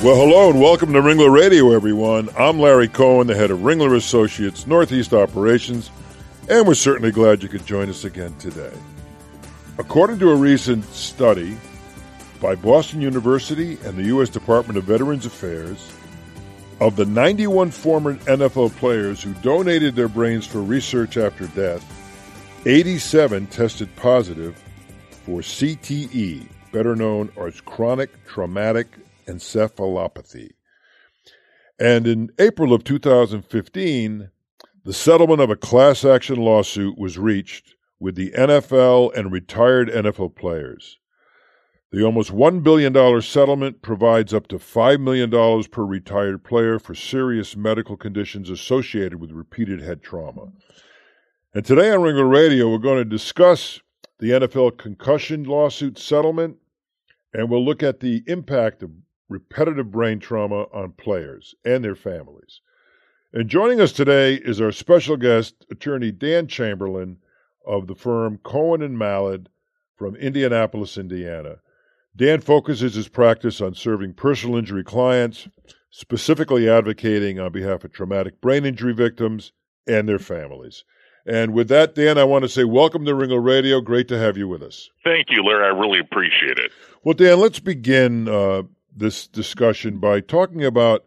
Well, hello and welcome to Ringler Radio, everyone. I'm Larry Cohen, the head of Ringler Associates Northeast Operations, and we're certainly glad you could join us again today. According to a recent study by Boston University and the U.S. Department of Veterans Affairs, of the 91 former NFL players who donated their brains for research after death, 87 tested positive for CTE, better known as chronic traumatic encephalopathy. And in April of 2015, the settlement of a class action lawsuit was reached with the NFL and retired NFL players. The almost $1 billion settlement provides up to $5 million per retired player for serious medical conditions associated with repeated head trauma. And today on Ringler Radio, we're going to discuss the NFL concussion lawsuit settlement, and we'll look at the impact of repetitive brain trauma on players and their families. And joining us today is our special guest, attorney Dan Chamberlain of the firm Cohen and Malad from Indianapolis, Indiana. Dan focuses his practice on serving personal injury clients, specifically advocating on behalf of traumatic brain injury victims and their families. And with that, Dan, I want to say welcome to Ringler Radio. Great to have you with us. Thank you, Larry. I really appreciate it. Well, Dan, let's begin uh, this discussion by talking about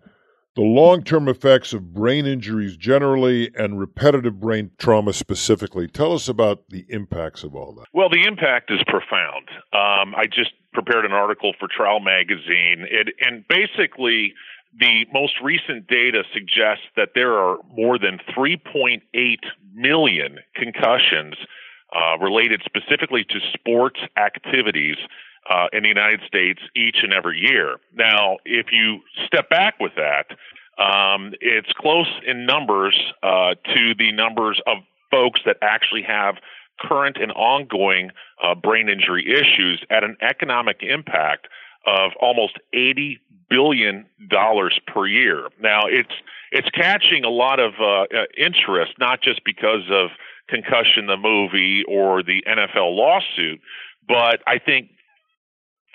the long term effects of brain injuries generally and repetitive brain trauma specifically. Tell us about the impacts of all that. Well, the impact is profound. Um, I just prepared an article for Trial Magazine, it, and basically, the most recent data suggests that there are more than 3.8 million concussions uh, related specifically to sports activities uh, in the United States each and every year. Now, if you step back with that, um, it's close in numbers uh, to the numbers of folks that actually have current and ongoing uh, brain injury issues at an economic impact of almost 80 billion dollars per year. Now, it's it's catching a lot of uh, uh interest, not just because of concussion the movie or the NFL lawsuit, but I think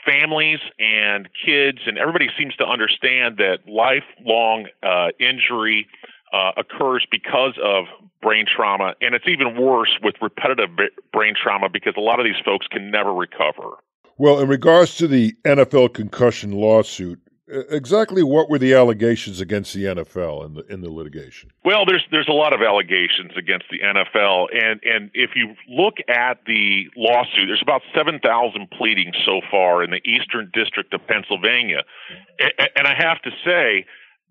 families and kids and everybody seems to understand that lifelong uh, injury uh, occurs because of brain trauma, and it's even worse with repetitive brain trauma because a lot of these folks can never recover. Well, in regards to the NFL concussion lawsuit, exactly what were the allegations against the NFL in the in the litigation? Well, there's there's a lot of allegations against the NFL, and and if you look at the lawsuit, there's about seven thousand pleadings so far in the Eastern District of Pennsylvania, and, and I have to say.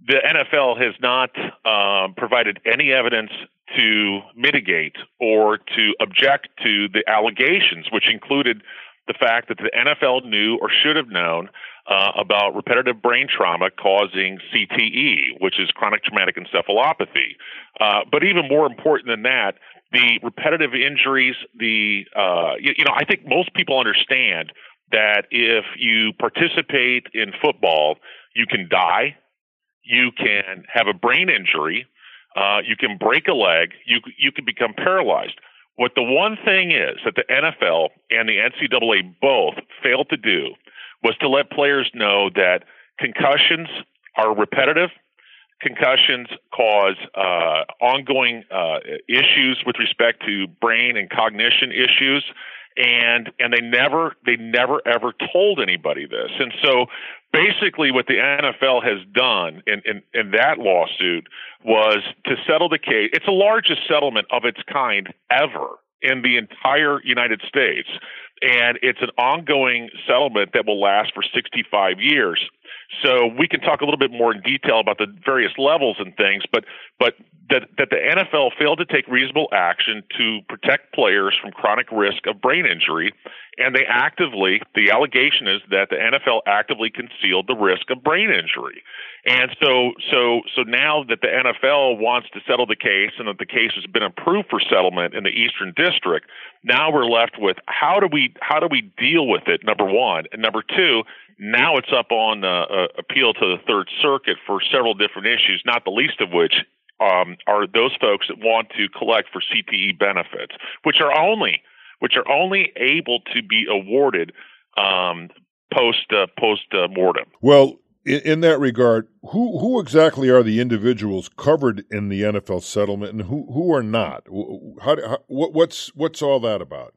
The NFL has not um, provided any evidence to mitigate or to object to the allegations, which included the fact that the NFL knew or should have known uh, about repetitive brain trauma causing CTE, which is chronic traumatic encephalopathy. Uh, but even more important than that, the repetitive injuries, the uh, you, you know, I think most people understand that if you participate in football, you can die, you can have a brain injury, uh, you can break a leg, you you can become paralyzed. What the one thing is that the NFL and the NCAA both failed to do was to let players know that concussions are repetitive. Concussions cause uh, ongoing uh, issues with respect to brain and cognition issues, and and they never they never ever told anybody this. And so, basically, what the NFL has done in, in, in that lawsuit was to settle the case. It's the largest settlement of its kind ever in the entire United States and it's an ongoing settlement that will last for 65 years. So we can talk a little bit more in detail about the various levels and things, but but that that the NFL failed to take reasonable action to protect players from chronic risk of brain injury, and they actively the allegation is that the NFL actively concealed the risk of brain injury. And so so so now that the NFL wants to settle the case and that the case has been approved for settlement in the Eastern District, now we're left with how do we how do we deal with it number 1 and number 2 now it's up on uh, appeal to the Third Circuit for several different issues, not the least of which um, are those folks that want to collect for CTE benefits, which are only which are only able to be awarded um, post uh, post mortem. Well, in, in, that regard, who who exactly are the individuals covered in the NFL settlement, and who who are not? How, how what, what's what's all that about?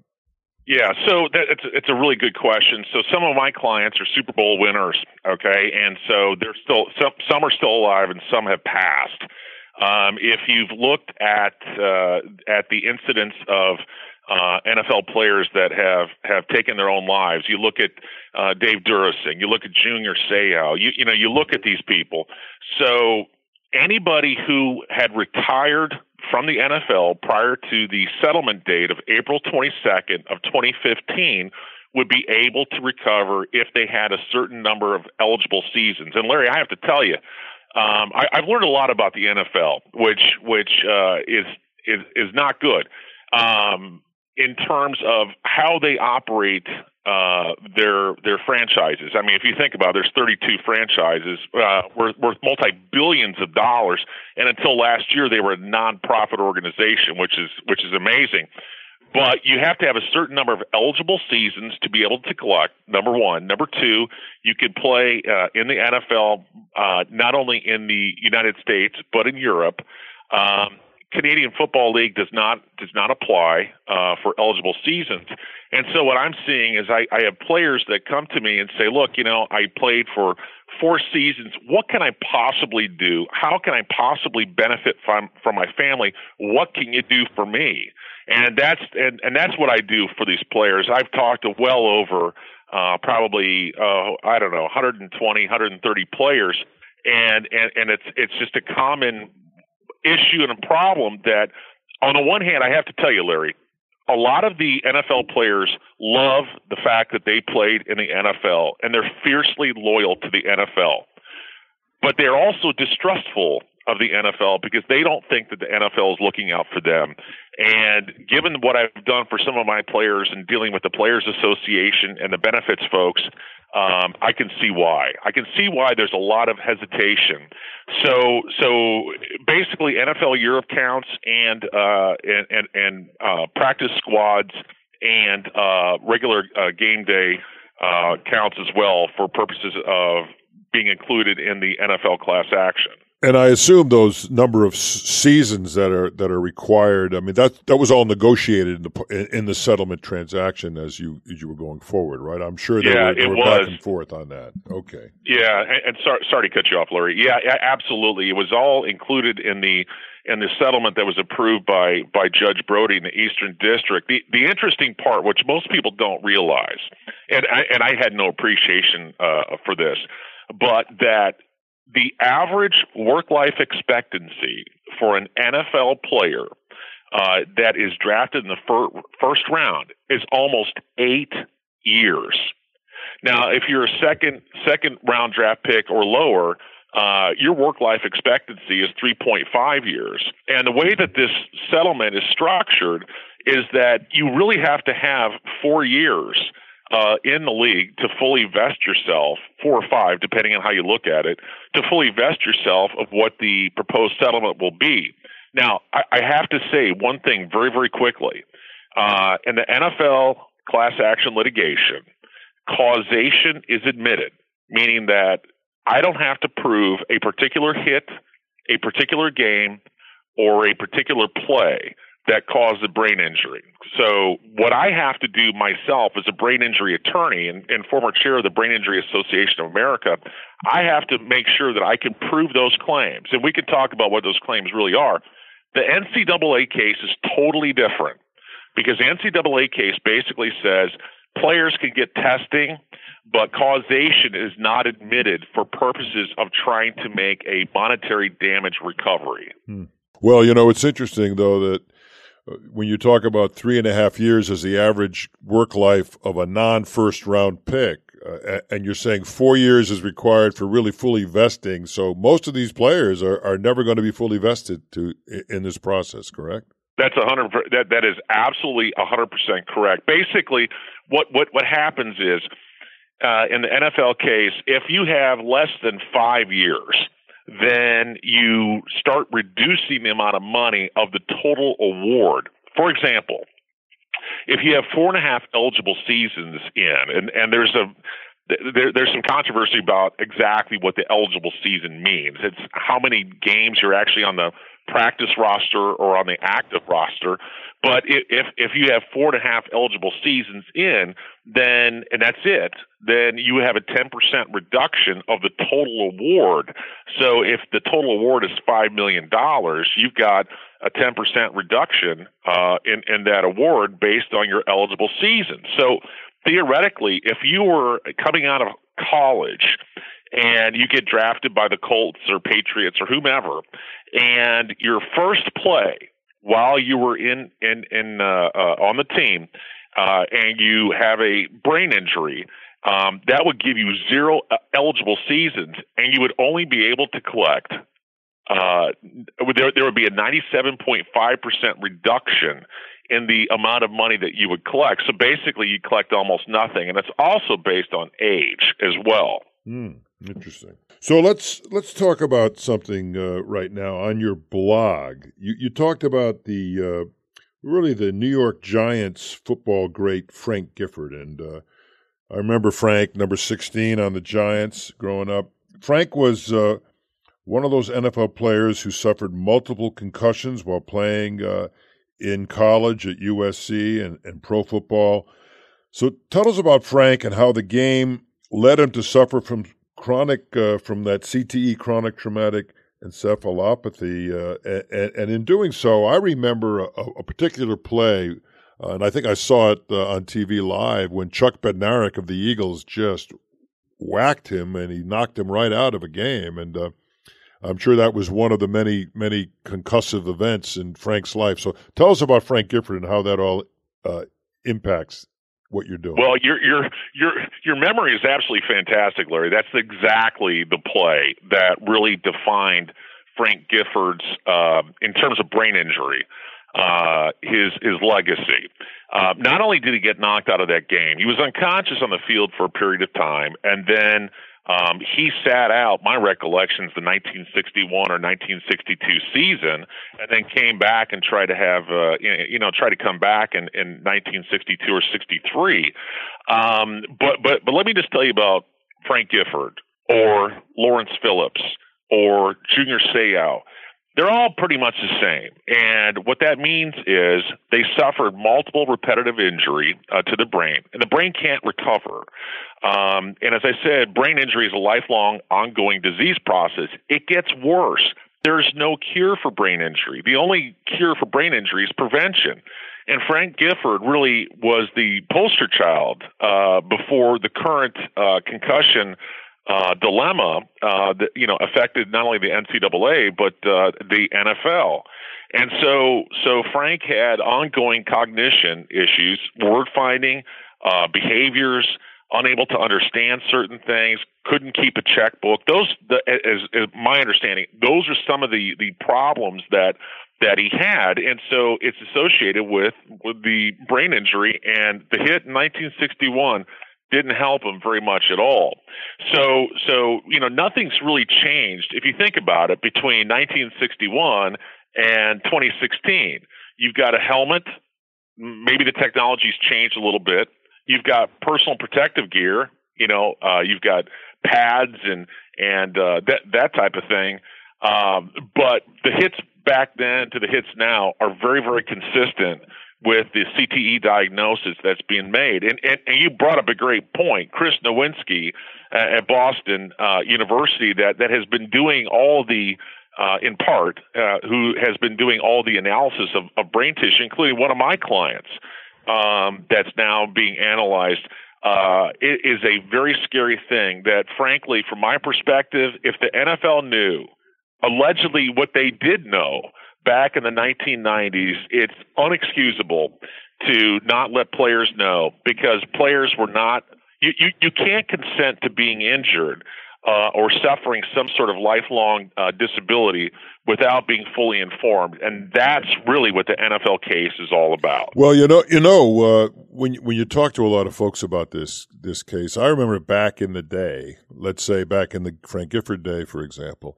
Yeah, so that, it's it's a really good question. So some of my clients are Super Bowl winners, okay, and so they're still some some are still alive and some have passed. Um, if you've looked at uh, at the incidents of uh, NFL players that have have taken their own lives, you look at uh, Dave Duerson, you look at Junior Seau, you you know you look at these people. So anybody who had retired from the NFL prior to the settlement date of April 22nd of 2015 would be able to recover if they had a certain number of eligible seasons. And Larry, I have to tell you, um, I, have learned a lot about the NFL, which which uh, is is is not good um, in terms of how they operate uh, their their franchises. I mean, if you think about, it, there's 32 franchises uh, worth, worth multi billions of dollars, and until last year, they were a nonprofit organization, which is which is amazing. But you have to have a certain number of eligible seasons to be able to collect. Number one, number two, you can play uh, in the NFL uh, not only in the United States but in Europe. Um, Canadian Football League does not does not apply uh, for eligible seasons. And so what I'm seeing is I, I have players that come to me and say, look, you know, I played for four seasons. What can I possibly do? How can I possibly benefit from from my family? What can you do for me? And that's and, and that's what I do for these players. I've talked to well over uh, probably uh, I don't know 120, 130 players, and and and it's it's just a common issue and a problem that, on the one hand, I have to tell you, Larry, a lot of the NFL players love the fact that they played in the NFL and they're fiercely loyal to the NFL. But they're also distrustful of the NFL because they don't think that the NFL is looking out for them. And given what I've done for some of my players and dealing with the Players Association and the benefits folks, um, I can see why. I can see why there's a lot of hesitation. So, so basically, NFL Europe counts and uh, and and, and uh, practice squads and uh, regular uh, game day uh, counts as well for purposes of being included in the NFL class action. And I assume those number of seasons that are that are required. I mean that that was all negotiated in the in the settlement transaction as you as you were going forward, right? I'm sure they yeah, were, they it were was. back and forth on that. Okay. Yeah, and, and sorry, sorry to cut you off, Larry. Yeah, absolutely. It was all included in the in the settlement that was approved by by Judge Brody in the Eastern District. The the interesting part, which most people don't realize, and I, and I had no appreciation uh, for this, but that the average work life expectancy for an NFL player uh, that is drafted in the fir- first round is almost eight years. Now, if you're a second second round draft pick or lower, uh, your work life expectancy is 3.5 years. And the way that this settlement is structured is that you really have to have four years uh, in the league to fully vest yourself, four or five, depending on how you look at it, to fully vest yourself of what the proposed settlement will be. Now, I, I have to say one thing very, very quickly. Uh, in the NFL class action litigation, causation is admitted, meaning that I don't have to prove a particular hit, a particular game, or a particular play that caused the brain injury. So, what I have to do myself as a brain injury attorney and, and, former chair of the Brain Injury Association of America, I have to make sure that I can prove those claims. And we can talk about what those claims really are. The NCAA case is totally different because the NCAA case basically says players can get testing, but causation is not admitted for purposes of trying to make a monetary damage recovery. Hmm. Well, you know, it's interesting though that when you talk about three and a half years as the average work life of a non first round pick, uh, and you're saying four years is required for really fully vesting. So most of these players are, are never going to be fully vested to in this process, correct? That's a hundred. That that is absolutely a hundred percent correct. Basically, what what what happens is uh, in the NFL case, if you have less than five years, then you start reducing the amount of money of the total award. For example, if you have four and a half eligible seasons in, and, and there's a there, there's some controversy about exactly what the eligible season means. It's how many games you're actually on the practice roster or on the active roster. But if if you have four and a half eligible seasons in, then and that's it, then you have a ten percent reduction of the total award. So if the total award is five million dollars, you've got a 10% reduction uh, in, in that award based on your eligible season. So theoretically, if you were coming out of college and you get drafted by the Colts or Patriots or whomever, and your first play while you were in in in uh, uh, on the team, uh, and you have a brain injury, um, that would give you zero uh, eligible seasons, and you would only be able to collect uh, there, there would be a 97.5% reduction in the amount of money that you would collect. So basically, you collect almost nothing, and it's also based on age as well. Mm, interesting. So let's let's talk about something uh, right now on your blog. You you talked about the uh, really the New York Giants football great Frank Gifford, and uh, I remember Frank, number sixteen on the Giants, growing up. Frank was uh, one of those NFL players who suffered multiple concussions while playing uh, in college at USC and, and pro football. So tell us about Frank and how the game led him to suffer from chronic, uh, from that CTE, chronic traumatic encephalopathy. Uh, and, and, in doing so, I remember a, a particular play, uh, and I think I saw it uh, on TV live when Chuck Bednarik of the Eagles just whacked him and he knocked him right out of a game. And uh, I'm sure that was one of the many, many concussive events in Frank's life. So tell us about Frank Gifford and how that all uh, impacts what you're doing. Well, your your your your memory is absolutely fantastic, Larry. That's exactly the play that really defined Frank Gifford's uh, in terms of brain injury, uh, his his legacy. Uh, not only did he get knocked out of that game, he was unconscious on the field for a period of time, and then um, he sat out, my recollections, the 1961 or 1962 season, and then came back and tried to have, uh, you know, try to come back in, in 1962 or 63. Um, but but but let me just tell you about Frank Gifford or Lawrence Phillips or Junior Seau they're all pretty much the same. And what that means is they suffered multiple repetitive injury uh, to the brain, and the brain can't recover. Um, and as I said, brain injury is a lifelong, ongoing disease process. It gets worse. There's no cure for brain injury. The only cure for brain injury is prevention. And Frank Gifford really was the poster child uh, before the current uh, concussion uh, dilemma uh, that you know affected not only the NCAA but uh, the NFL. And so, so Frank had ongoing cognition issues, word finding, uh, behaviors, unable to understand certain things, couldn't keep a checkbook. Those, the, as, as my understanding, those are some of the the problems that that he had, and so it's associated with with the brain injury and the hit in 1961 didn't help him very much at all. So, so you know, nothing's really changed if you think about it between 1961 and 2016. You've got a helmet. Maybe the technology's changed a little bit. You've got personal protective gear. You know, uh, you've got pads and and uh, that that type of thing. Um, but the hits back then to the hits now are very very consistent with the CTE diagnosis that's being made. And, and, and you brought up a great point. Chris Nowinski uh, at Boston uh, University that, that has been doing all the uh, in part, uh, who has been doing all the analysis of, of brain tissue, including one of my clients um, that's now being analyzed uh, it is a very scary thing that, frankly, from my perspective, if the NFL knew allegedly what they did know back in the 1990s, it's unexcusable to not let players know because players were not. You, you, you can't consent to being injured uh, or suffering some sort of lifelong uh, disability without being fully informed, and that's really what the NFL case is all about. Well, you know, you know, uh, when when you talk to a lot of folks about this this case, I remember back in the day, let's say back in the Frank Gifford day, for example,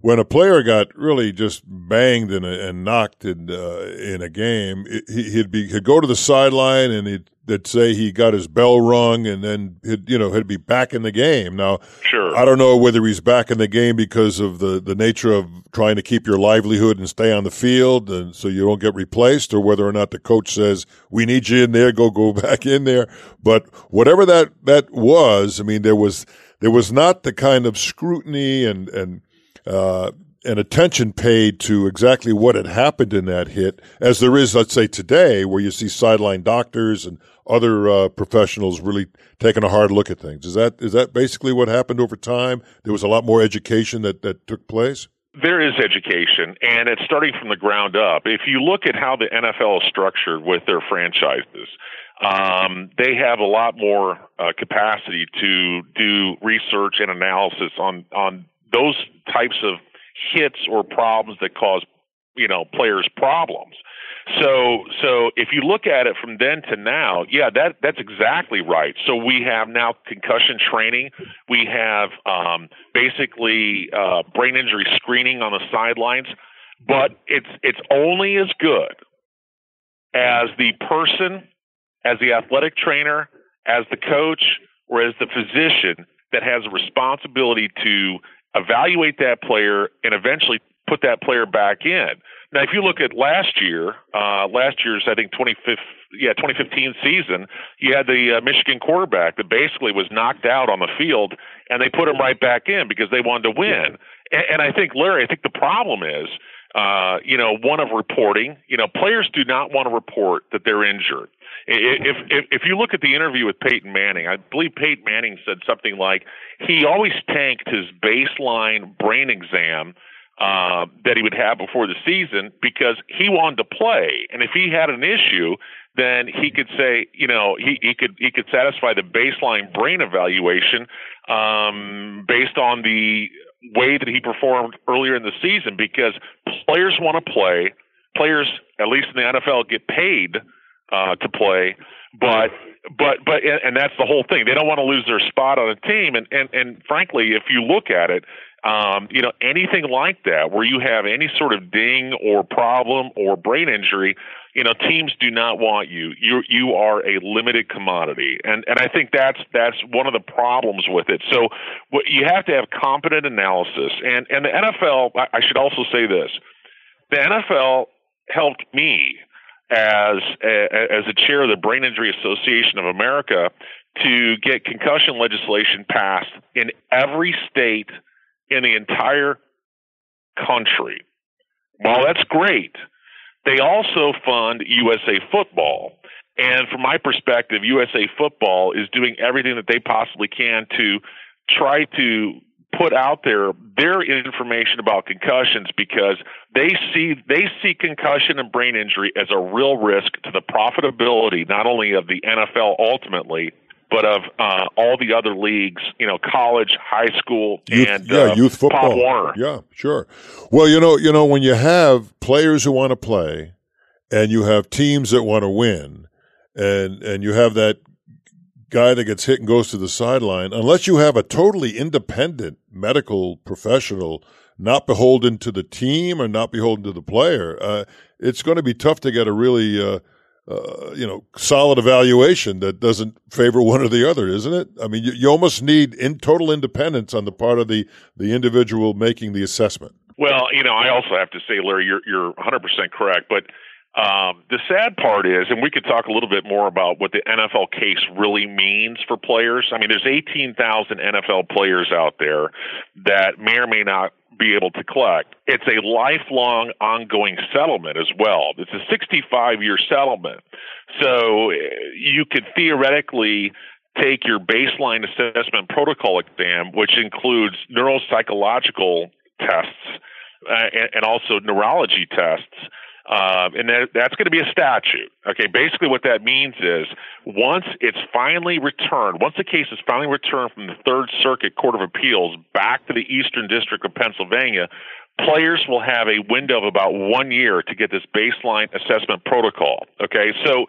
when a player got really just banged and, and knocked in uh, in a game, he, would be he'd go to the sideline and he'd they'd say he got his bell rung and then he'd you know he'd be back in the game. Now, sure, I don't know whether he's back in the game because of the the nature of trying to keep your livelihood and stay on the field, and so you don't get replaced, or whether or not the coach says we need you in there, go go back in there. But whatever that that was, I mean, there was there was not the kind of scrutiny and and uh, and attention paid to exactly what had happened in that hit, as there is, let's say, today, where you see sideline doctors and other uh, professionals really taking a hard look at things. Is that is that basically what happened over time? There was a lot more education that that took place. There is education, and it's starting from the ground up. If you look at how the NFL is structured with their franchises, um, they have a lot more uh, capacity to do research and analysis on on those types of hits or problems that cause you know players problems. So so if you look at it from then to now, yeah, that that's exactly right. So we have now concussion training. We have um, basically uh, brain injury screening on the sidelines, but it's it's only as good as the person, as the athletic trainer, as the coach, or as the physician that has a responsibility to evaluate that player, and eventually put that player back in. Now, if you look at last year, uh, last year's I think 25th, yeah 2015 season, you had the uh, Michigan quarterback that basically was knocked out on the field, and they put him right back in because they wanted to win. And, and I think Larry, I think the problem is. Uh, you know, one of reporting. You know, players do not want to report that they're injured. If, if if you look at the interview with Peyton Manning, I believe Peyton Manning said something like he always tanked his baseline brain exam uh, that he would have before the season because he wanted to play, and if he had an issue, then he could say, you know, he, he could he could satisfy the baseline brain evaluation um, based on the way that he performed earlier in the season because players want to play. Players, at least in the NFL, get paid uh, to play. But but but and that's the whole thing. They don't want to lose their spot on a team. And and and frankly, if you look at it, um, you know anything like that where you have any sort of ding or problem or brain injury, you know teams do not want you. You you are a limited commodity, and and I think that's that's one of the problems with it. So what you have to have competent analysis, and and the NFL. I should also say this: the NFL helped me as a, as a chair of the Brain Injury Association of America to get concussion legislation passed in every state in the entire country. Well, that's great. They also fund USA Football. And from my perspective, USA Football is doing everything that they possibly can to try to put out there their information about concussions because they see they see concussion and brain injury as a real risk to the profitability not only of the NFL ultimately but of uh, all the other leagues, you know, college, high school, youth, and yeah, uh, youth football. Pop Warner. Yeah, sure. Well, you know, you know, when you have players who want to play, and you have teams that want to win, and and you have that guy that gets hit and goes to the sideline, unless you have a totally independent medical professional, not beholden to the team or not beholden to the player, uh, it's going to be tough to get a really, uh, uh, you know, solid evaluation that doesn't favor one or the other, isn't it? I mean, you, you almost need in total independence on the part of the, the individual making the assessment. Well, you know, I also have to say, Larry, you're you're 100% correct, but um, the sad part is, and we could talk a little bit more about what the NFL case really means for players. I mean, there's 18,000 NFL players out there that may or may not be able to collect. It's a lifelong, ongoing settlement as well. It's a 65 year settlement. So you could theoretically take your baseline assessment protocol exam, which includes neuropsychological tests uh, and, and, also neurology tests. Um, and that, that's going to be a statute. Okay, basically, what that means is once it's finally returned, once the case is finally returned from the Third Circuit Court of Appeals back to the Eastern District of Pennsylvania, players will have a window of about one year to get this baseline assessment protocol. Okay, so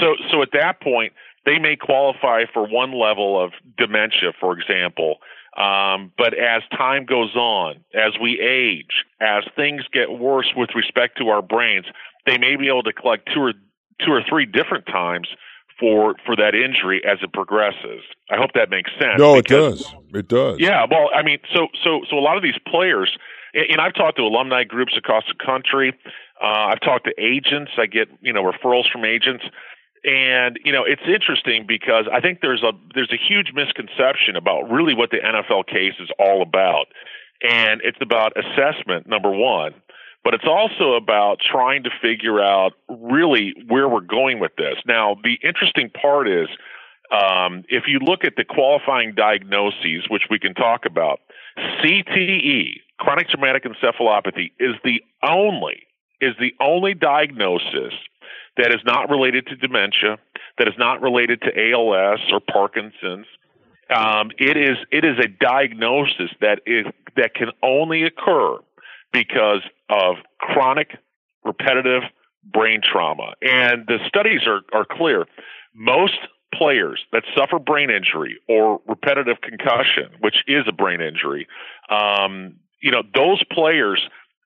so so at that point, they may qualify for one level of dementia, for example. Um, but as time goes on, as we age, as things get worse with respect to our brains, they may be able to collect two or two or three different times for for that injury as it progresses. I hope that makes sense. No, because, it does. It does. Yeah. Well, I mean, so so so a lot of these players, and I've talked to alumni groups across the country. Uh, I've talked to agents. I get you know referrals from agents. And you know, it's interesting because I think there's a there's a huge misconception about really what the NFL case is all about. And it's about assessment number 1, but it's also about trying to figure out really where we're going with this. Now, the interesting part is um, if you look at the qualifying diagnoses, which we can talk about, CTE, chronic traumatic encephalopathy, is the only is the only diagnosis that is not related to dementia, that is not related to ALS or Parkinson's. Um, it is it is a diagnosis that is that can only occur because of chronic repetitive brain trauma. And the studies are, are clear. Most players that suffer brain injury or repetitive concussion, which is a brain injury, um, you know, those players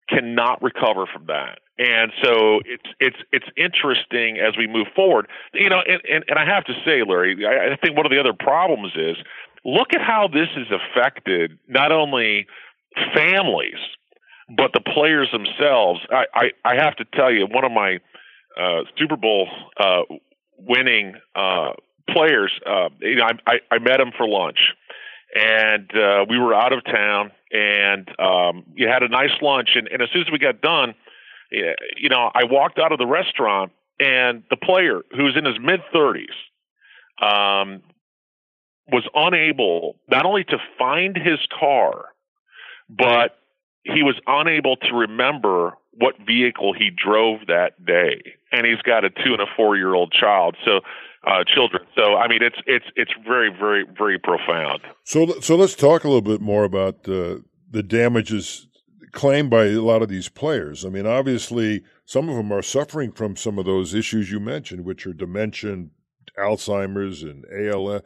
cannot recover from that. And so it's it's it's interesting as we move forward. You know, and, and, and I have to say, Larry, I, I think one of the other problems is look at how this has affected not only families but the players themselves. I I, I have to tell you, one of my uh, Super Bowl uh, winning uh, players, uh, you know, I, I I met him for lunch, and uh, we were out of town, and um, you had a nice lunch, and, and as soon as we got done you know, I walked out of the restaurant and the player who's in his mid 30s um, was unable not only to find his car, but he was unable to remember what vehicle he drove that day. And he's got a two and a four year old child. So, uh, children. So, I mean, it's it's it's very, very, very profound. So, so let's talk a little bit more about uh, the damages claimed by a lot of these players. I mean, obviously, some of them are suffering from some of those issues you mentioned, which are dementia, Alzheimer's, and ALS.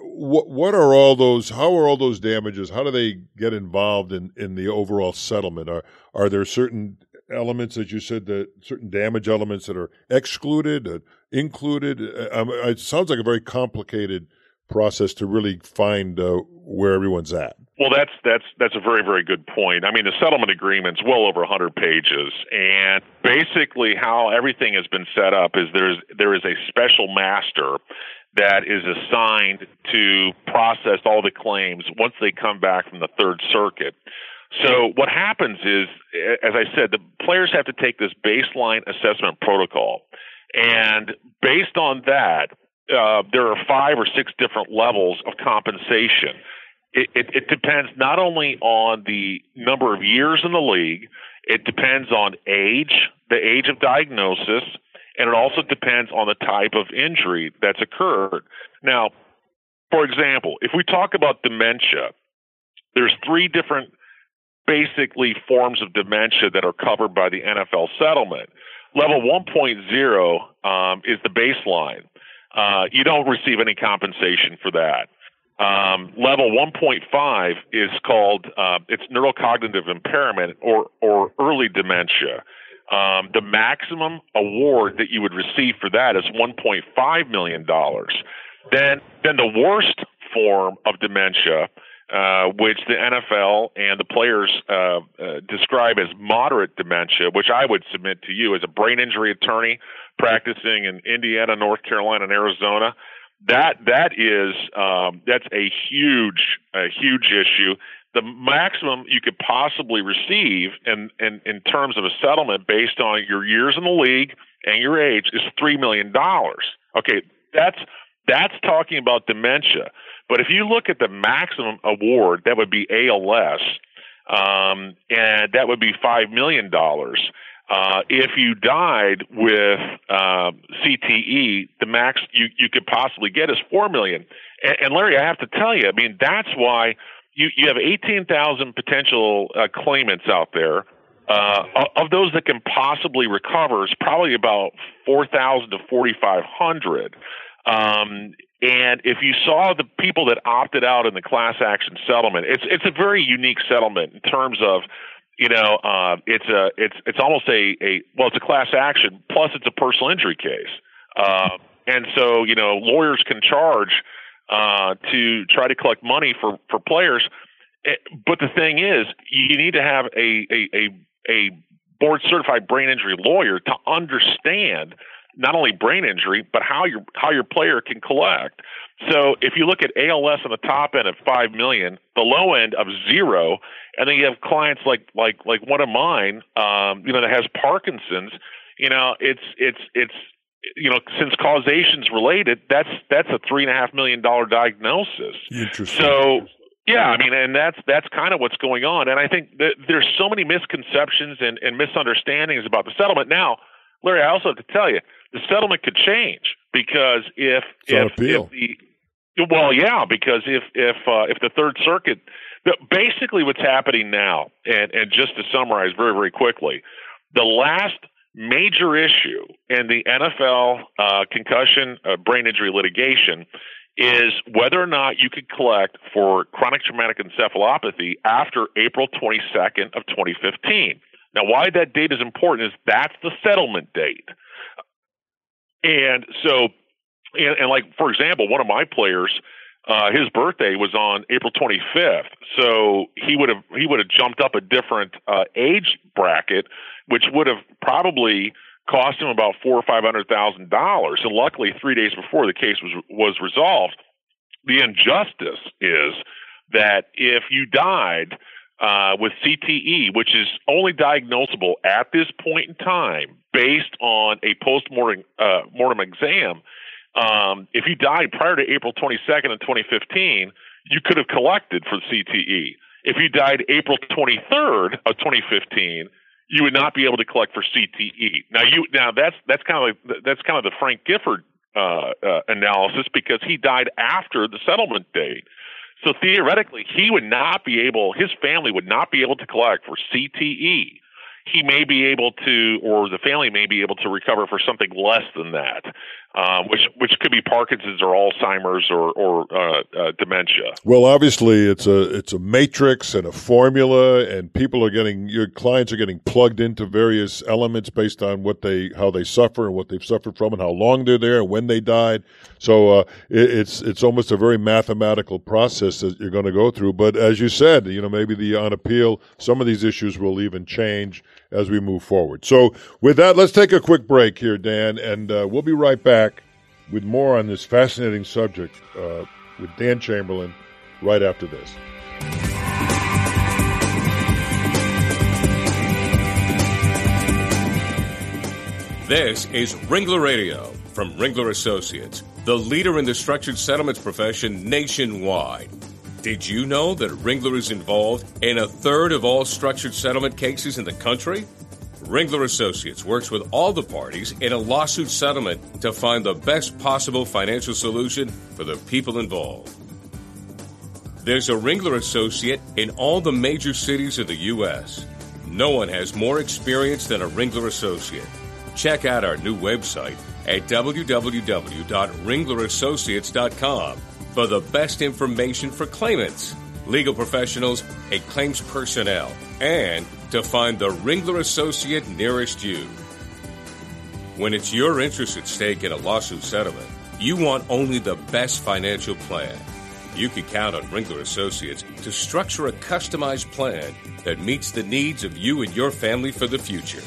What what are all those? How are all those damages? How do they get involved in, in the overall settlement? Are are there certain elements that you said that certain damage elements that are excluded, uh, included? Um, it sounds like a very complicated process to really find uh, where everyone's at. Well, that's that's that's a very very good point. I mean, the settlement agreement's well over 100 pages, and basically how everything has been set up is there's there is a special master that is assigned to process all the claims once they come back from the Third Circuit. So what happens is, as I said, the players have to take this baseline assessment protocol, and based on that, uh, there are five or six different levels of compensation. It, it, it, depends not only on the number of years in the league, it depends on age, the age of diagnosis, and it also depends on the type of injury that's occurred. Now, for example, if we talk about dementia, there's three different basically forms of dementia that are covered by the NFL settlement. Level 1.0 um, is the baseline. Uh, you don't receive any compensation for that. Um, level 1.5 is called uh, it's neurocognitive impairment or or early dementia. Um, the maximum award that you would receive for that is 1.5 million dollars. Then then the worst form of dementia, uh, which the NFL and the players uh, uh, describe as moderate dementia, which I would submit to you as a brain injury attorney practicing in Indiana, North Carolina, and Arizona. That that is um, that's a huge a huge issue. The maximum you could possibly receive in, in in terms of a settlement based on your years in the league and your age is three million dollars. Okay, that's That's talking about dementia. But if you look at the maximum award, that would be ALS, um, and that would be $5 million. Uh, if you died with uh, CTE, the max you, you could possibly get is four million. And, and Larry, I have to tell you, I mean that's why you you have eighteen thousand potential uh, claimants out there. Uh, of those that can possibly recover, is probably about four thousand to forty five hundred. Um, and if you saw the people that opted out in the class action settlement, it's it's a very unique settlement in terms of you know, uh, it's a it's it's almost a a well, it's a class action plus it's a personal injury case, uh, and so you know lawyers can charge uh, to try to collect money for for players, eh, but the thing is, you need to have a a a, a board certified brain injury lawyer to understand not only brain injury but how your how your player can collect. So if you look at ALS on the top end of five million, the low end of zero, and then you have clients like like like one of mine, um, you know, that has Parkinson's. You know, it's it's it's you know, since causation's related, that's that's a three and a half million dollar diagnosis. Interesting. So yeah, I mean, and that's that's kind of what's going on. And I think that there's so many misconceptions and, and misunderstandings about the settlement. Now, Larry, I also have to tell you, the settlement could change because if if, if the well, yeah, because if if uh, if the Third Circuit, basically what's happening now, and and just to summarize very very quickly, the last major issue in the NFL uh, concussion uh, brain injury litigation is whether or not you could collect for chronic traumatic encephalopathy after April 22nd of 2015. Now, why that date is important is that's the settlement date. And so and, and like for example, one of my players, uh, his birthday was on April 25th, so he would have he would have jumped up a different uh, age bracket, which would have probably cost him about four or five hundred thousand dollars. And luckily, three days before the case was was resolved, the injustice is that if you died uh, with CTE, which is only diagnosable at this point in time based on a post mortem uh, mortem exam, um, if you died prior to April 22nd of 2015, you could have collected for CTE. If you died April 23rd of 2015, you would not be able to collect for CTE. Now you now that's that's kind of like, that's kind of the Frank Gifford uh, uh, analysis because he died after the settlement date. So theoretically, he would not be able, his family would not be able to collect for CTE he may be able to, or the family may be able to recover for something less than that, um, which which could be Parkinson's or Alzheimer's or or uh, uh, dementia. Well, obviously, it's a it's a matrix and a formula, and people are getting your clients are getting plugged into various elements based on what they how they suffer and what they've suffered from, and how long they're there and when they died. So uh, it, it's it's almost a very mathematical process that you're going to go through. But as you said, you know, maybe the on appeal, some of these issues will even change as we move forward. So, with that, let's take a quick break here, Dan, and uh, we'll be right back with more on this fascinating subject uh, with Dan Chamberlain right after this. This is Ringler Radio from Ringler Associates, the leader in the structured settlements profession nationwide. Did you know that Ringler is involved in a third of all structured settlement cases in the country? Ringler Associates works with all the parties in a lawsuit settlement to find the best possible financial solution for the people involved. There's a Ringler Associate in all the major cities of the U.S. No one has more experience than a Ringler Associate. Check out our new website at www.ringlerassociates.com for the best information for claimants, legal professionals, and claims personnel, and to find the Ringler Associate nearest you. When it's your interest at stake in a lawsuit settlement, you want only the best financial plan. You can count on Ringler Associates to structure a customized plan that meets the needs of you and your family for the future.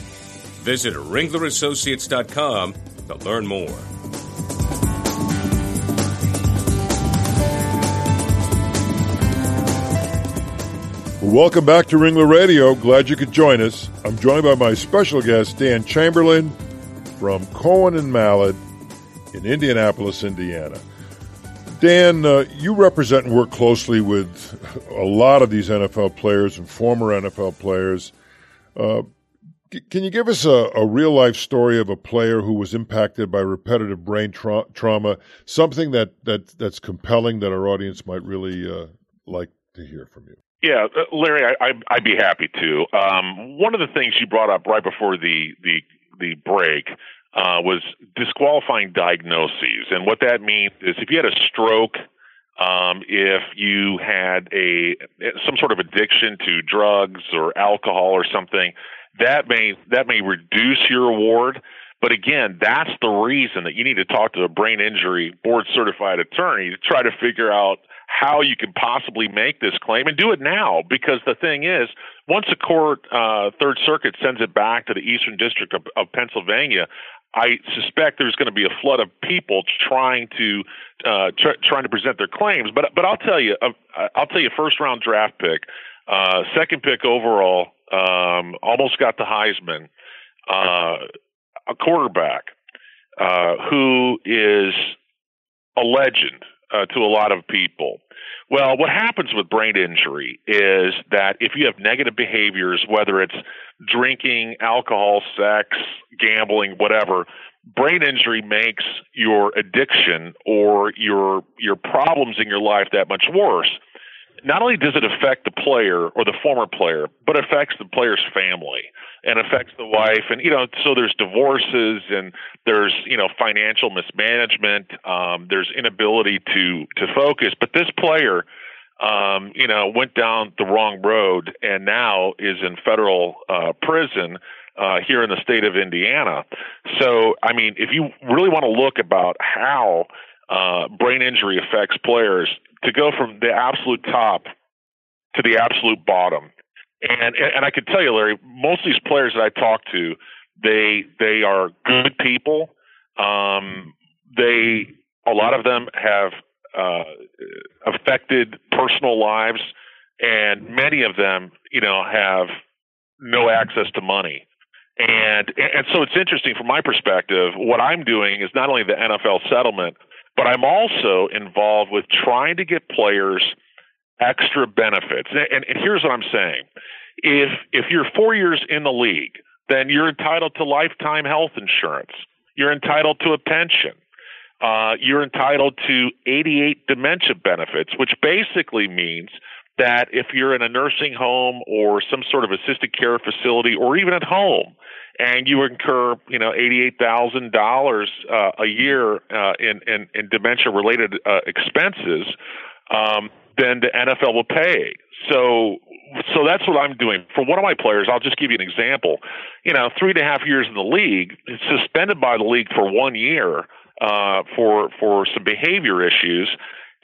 Visit ringlerassociates.com to learn more. Welcome back to Ringler Radio. Glad you could join us. I'm joined by my special guest, Dan Chamberlain from Cohen and Malad in Indianapolis, Indiana. Dan, uh, you represent and work closely with a lot of these NFL players and former NFL players. Uh, can you give us a, a, real life story of a player who was impacted by repetitive brain tra- trauma? Something that, that that's compelling that our audience might really uh, like to hear from you. Yeah, uh, Larry, I, would be happy to. Um, one of the things you brought up right before the the the break uh, was disqualifying diagnoses, and what that means is if you had a stroke, um, if you had a some sort of addiction to drugs or alcohol or something, that may that may reduce your award. But again, that's the reason that you need to talk to a brain injury board certified attorney to try to figure out how you can possibly make this claim and do it now because the thing is once a court uh, third circuit sends it back to the eastern district of, of pennsylvania i suspect there's going to be a flood of people trying to uh, tr- trying to present their claims. But but i'll tell you uh, i'll tell you first round draft pick. Uh, second pick overall um, almost got the heisman uh, a quarterback uh, who is a legend uh, to a lot of people. Well, what happens with brain injury is that if you have negative behaviors, whether it's drinking, alcohol, sex, gambling, whatever, brain injury makes your addiction or your your problems in your life that much worse not only does it affect the player or the former player, but affects the player's family and affects the wife. And, you know, so there's divorces and there's, you know, financial mismanagement. Um, there's inability to, to focus. But this player, um, you know, went down the wrong road and now is in federal uh, prison uh, here in the state of Indiana. So, I mean, if you really want to look about how uh, brain injury affects players, to go from the absolute top to the absolute bottom. And and I can tell you, Larry, most of these players that I talk to, they they are good people. Um, they a lot of them have uh, affected personal lives, and many of them, you know, have no access to money. And and so it's interesting from my perspective. What I'm doing is not only the NFL settlement, but I'm also involved with trying to get players extra benefits. And, and here's what I'm saying: if if you're four years in the league, then you're entitled to lifetime health insurance. You're entitled to a pension. Uh, you're entitled to 88 dementia benefits, which basically means that if you're in a nursing home or some sort of assisted care facility or even at home, and you incur, you know, eighty-eight thousand uh, dollars a year uh, in, in, in dementia-related uh, expenses, um, then the NFL will pay. So, so that's what I'm doing for one of my players. I'll just give you an example. You know, three and a half years in the league, suspended by the league for one year uh, for for some behavior issues.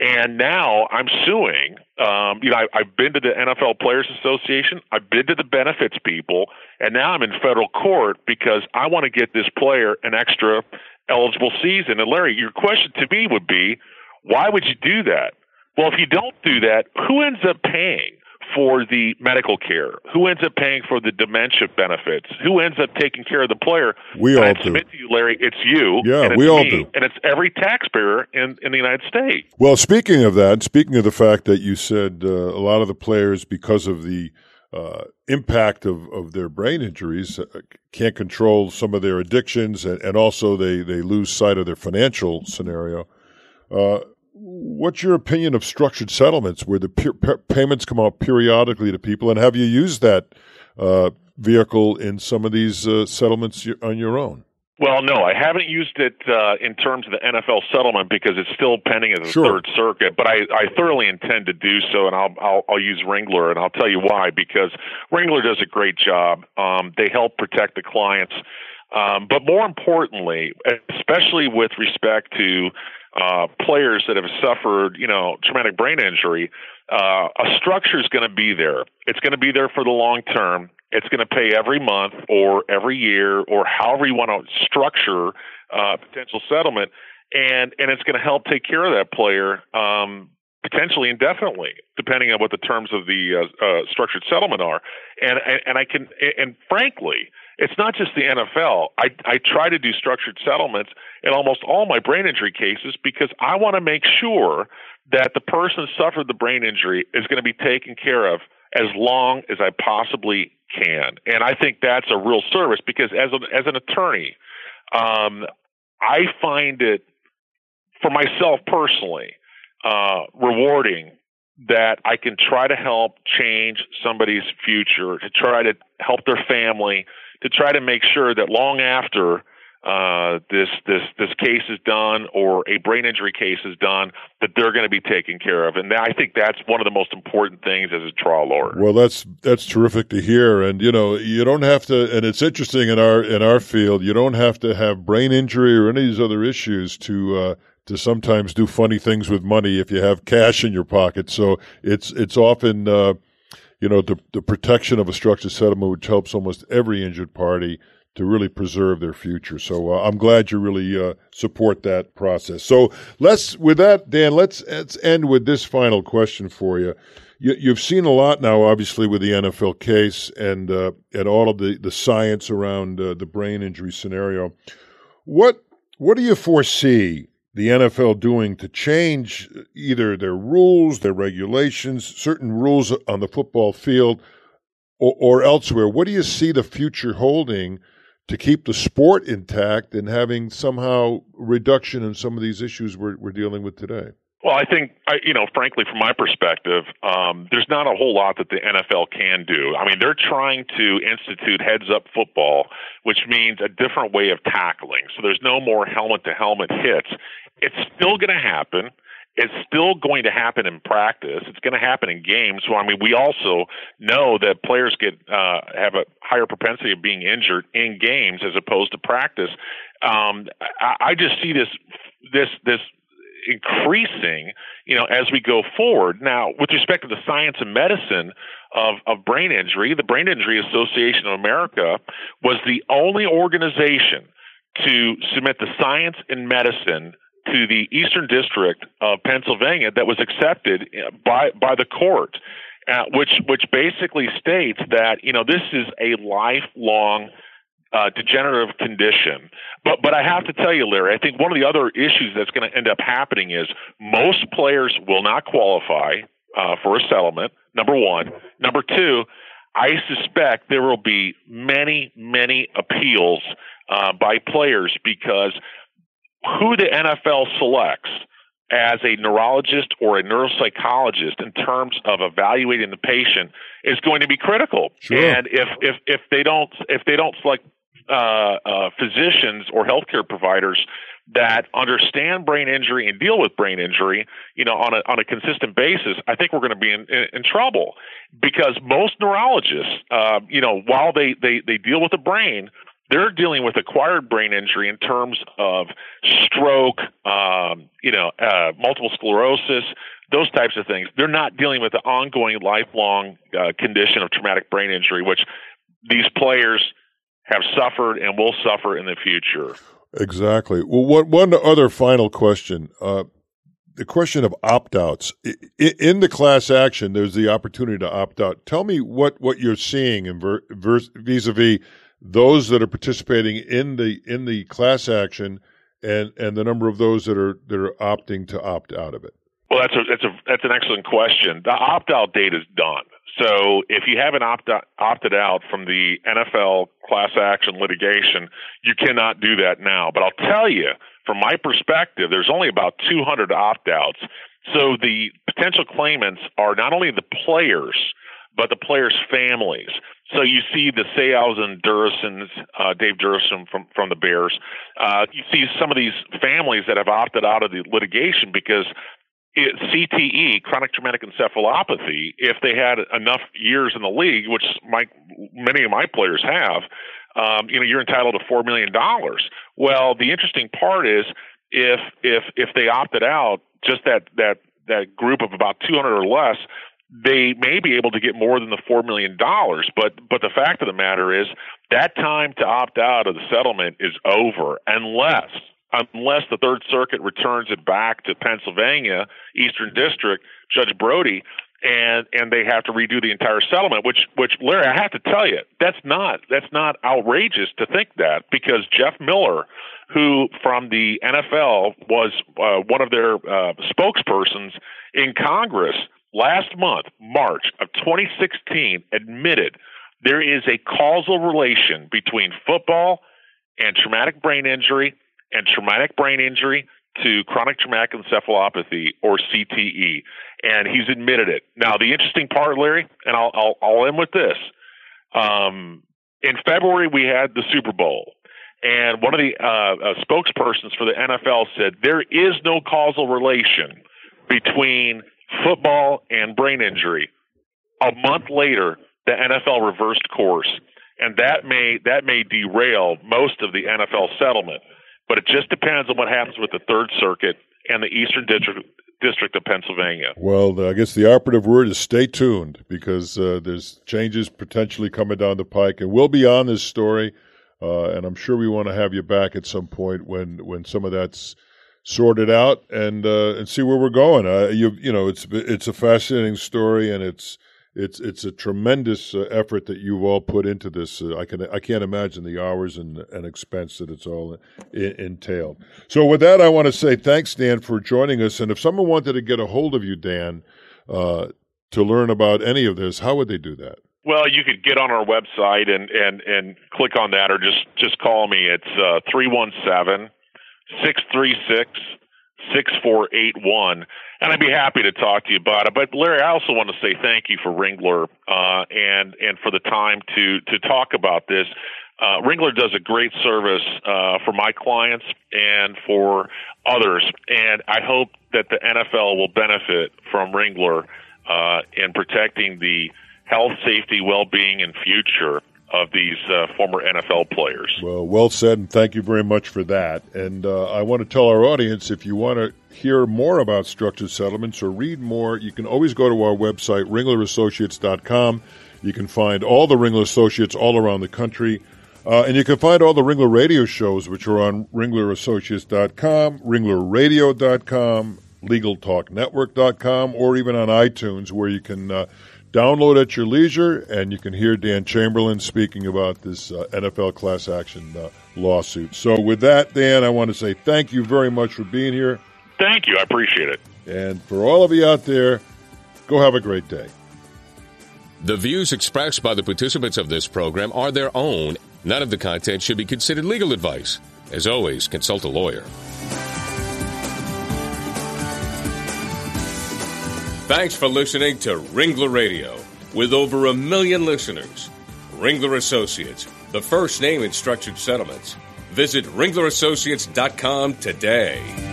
And now I'm suing. Um, you know, I, I've been to the NFL Players Association. I've been to the benefits people, and now I'm in federal court because I want to get this player an extra eligible season. And Larry, your question to me would be, why would you do that? Well, if you don't do that, who ends up paying? For the medical care? Who ends up paying for the dementia benefits? Who ends up taking care of the player? We all I do. submit to you, Larry, it's you. Yeah, we all me, do. And it's every taxpayer in, in the United States. Well, speaking of that, speaking of the fact that you said uh, a lot of the players, because of the uh, impact of, of their brain injuries, uh, can't control some of their addictions, and, and, also they, they lose sight of their financial scenario. Uh, what's your opinion of structured settlements where the payments come out periodically to people? And have you used that uh, vehicle in some of these uh, settlements on your own? Well, no, I haven't used it uh, in terms of the NFL settlement because it's still pending at the sure. Third Circuit. But I, I thoroughly intend to do so, and I'll, I'll, I'll use Ringler, and I'll tell you why. Because Ringler does a great job. Um, they help protect the clients, um, but more importantly, especially with respect to uh, players that have suffered, you know, traumatic brain injury, uh, a structure is going to be there. It's going to be there for the long term. It's going to pay every month or every year or however you want to structure uh, potential settlement, and and it's going to help take care of that player um, potentially indefinitely, depending on what the terms of the uh, uh, structured settlement are. And, and and I can and frankly, it's not just the NFL. I I try to do structured settlements in almost all my brain injury cases because I want to make sure that the person suffered the brain injury is going to be taken care of as long as I possibly can. And I think that's a real service because as a, as an attorney, um, I find it for myself personally uh, rewarding that I can try to help change somebody's future, to try to help their family, to try to make sure that long after uh, this this this case is done or a brain injury case is done, that they're going to be taken care of. And I think that's one of the most important things as a trial lawyer. Well, that's that's terrific to hear. And you know, you don't have to. And it's interesting in our in our field, you don't have to have brain injury or any of these other issues to. Uh, to sometimes do funny things with money if you have cash in your pocket. So it's it's often uh, you know the the protection of a structured settlement, which helps almost every injured party to really preserve their future. So uh, I'm glad you really uh, support that process. So let's with that, Dan. Let's let's end with this final question for you. you have seen a lot now, obviously, with the NFL case and uh, and all of the the science around uh, the brain injury scenario. What what do you foresee the NFL doing to change either their rules, their regulations, certain rules on the football field, or, or, elsewhere? What do you see the future holding to keep the sport intact and having somehow reduction in some of these issues we're, we're dealing with today? Well, I think, I, you know, frankly, from my perspective, um, there's not a whole lot that the NFL can do. I mean, they're trying to institute heads up football, which means a different way of tackling. So there's no more helmet to helmet hits. It's still going to happen. It's still going to happen in practice. It's going to happen in games. I mean, we also know that players get uh, have a higher propensity of being injured in games as opposed to practice. Um, I, I just see this this this increasing, you know, as we go forward. Now, with respect to the science and medicine of, of brain injury, the Brain Injury Association of America was the only organization to submit the science and medicine to the Eastern District of Pennsylvania that was accepted by by the court, uh, which which basically states that you know this is a lifelong uh, degenerative condition. But but I have to tell you, Larry, I think one of the other issues that's going to end up happening is most players will not qualify uh, for a settlement. Number one. Number two. I suspect there will be many, many appeals uh, by players because who the NFL selects as a neurologist or a neuropsychologist in terms of evaluating the patient is going to be critical. Sure. And if if if they don't if they don't select uh, uh, physicians or healthcare providers that understand brain injury and deal with brain injury, you know, on a on a consistent basis, I think we're going to be in, in, in trouble because most neurologists, uh, you know, while they, they they deal with the brain, they're dealing with acquired brain injury in terms of stroke, um, you know, uh, multiple sclerosis, those types of things. They're not dealing with the ongoing, lifelong uh, condition of traumatic brain injury, which these players have suffered and will suffer in the future. Exactly. Well, what, one other final question. Uh, the question of opt outs. In the class action, there's the opportunity to opt out. Tell me what, what you're seeing in vis a vis those that are participating in the in the class action and and the number of those that are that are opting to opt out of it. Well, that's a that's a that's an excellent question. The opt out date is done. So if you haven't opt out, opted out from the NFL class action litigation, you cannot do that now. But I'll tell you, from my perspective, there's only about 200 opt outs. So the potential claimants are not only the players, but the players' families. So you see the Seaus and Duersons, uh, Dave Duerson from from the Bears. Uh, you see some of these families that have opted out of the litigation because it, CTE, chronic traumatic encephalopathy, if they had enough years in the league, which my many of my players have, um, you know, you're entitled to four million dollars. Well, the interesting part is if if if they opted out, just that that that group of about 200 or less, they may be able to get more than the four million dollars. But but the fact of the matter is that time to opt out of the settlement is over unless unless the Third Circuit returns it back to Pennsylvania Eastern District Judge Brody and and they have to redo the entire settlement. Which which Larry, I have to tell you, that's not that's not outrageous to think that because Jeff Miller, who from the NFL was uh, one of their uh, spokespersons in Congress last month, March of 2016, admitted there is a causal relation between football and traumatic brain injury and traumatic brain injury to chronic traumatic encephalopathy or CTE, and he's admitted it. Now, the interesting part, Larry, and I'll I'll, I'll end with this. Um, in February, we had the Super Bowl, and one of the uh, uh, spokespersons for the NFL said there is no causal relation between football and brain injury. A month later, the NFL reversed course, and that may that may derail most of the NFL settlement. But it just depends on what happens with the Third Circuit and the Eastern District District of Pennsylvania. Well, I guess the operative word is stay tuned because uh, there's changes potentially coming down the pike, and we'll be on this story. Uh, and I'm sure we want to have you back at some point when when some of that's sorted out and uh, and see where we're going. Uh, you you know, it's it's a fascinating story, and it's it's it's a tremendous uh, effort that you've all put into this. Uh, I can I can't imagine the hours and, and expense that it's all in, entailed. So with that, I want to say thanks, Dan, for joining us. And if someone wanted to get a hold of you, Dan, uh, to learn about any of this, how would they do that? Well, you could get on our website and and and click on that, or just just call me. It's uh, three one seven six three six 6481 and I'd be happy to talk to you about it. But Larry, I also want to say thank you for Ringler uh, and and for the time to to talk about this. Uh, Ringler does a great service uh, for my clients and for others, and I hope that the NFL will benefit from Ringler uh, in protecting the health, safety, well-being, and future of these uh, former NFL players. Well, well said, and thank you very much for that. And uh, I want to tell our audience if you want to hear more about structured settlements or read more, you can always go to our website, ringlerassociates.com. You can find all the Ringler Associates all around the country. Uh, and you can find all the Ringler radio shows, which are on ringlerassociates.com, ringlerradio.com, legaltalknetwork.com, or even on iTunes, where you can uh, Download at your leisure, and you can hear Dan Chamberlain speaking about this uh, NFL class action uh, lawsuit. So, with that, Dan, I want to say thank you very much for being here. Thank you. I appreciate it. And for all of you out there, go have a great day. The views expressed by the participants of this program are their own. None of the content should be considered legal advice. As always, consult a lawyer. Thanks for listening to Ringler Radio. With over a million listeners, Ringler Associates, the first name in structured settlements. Visit ringlerassociates.com today.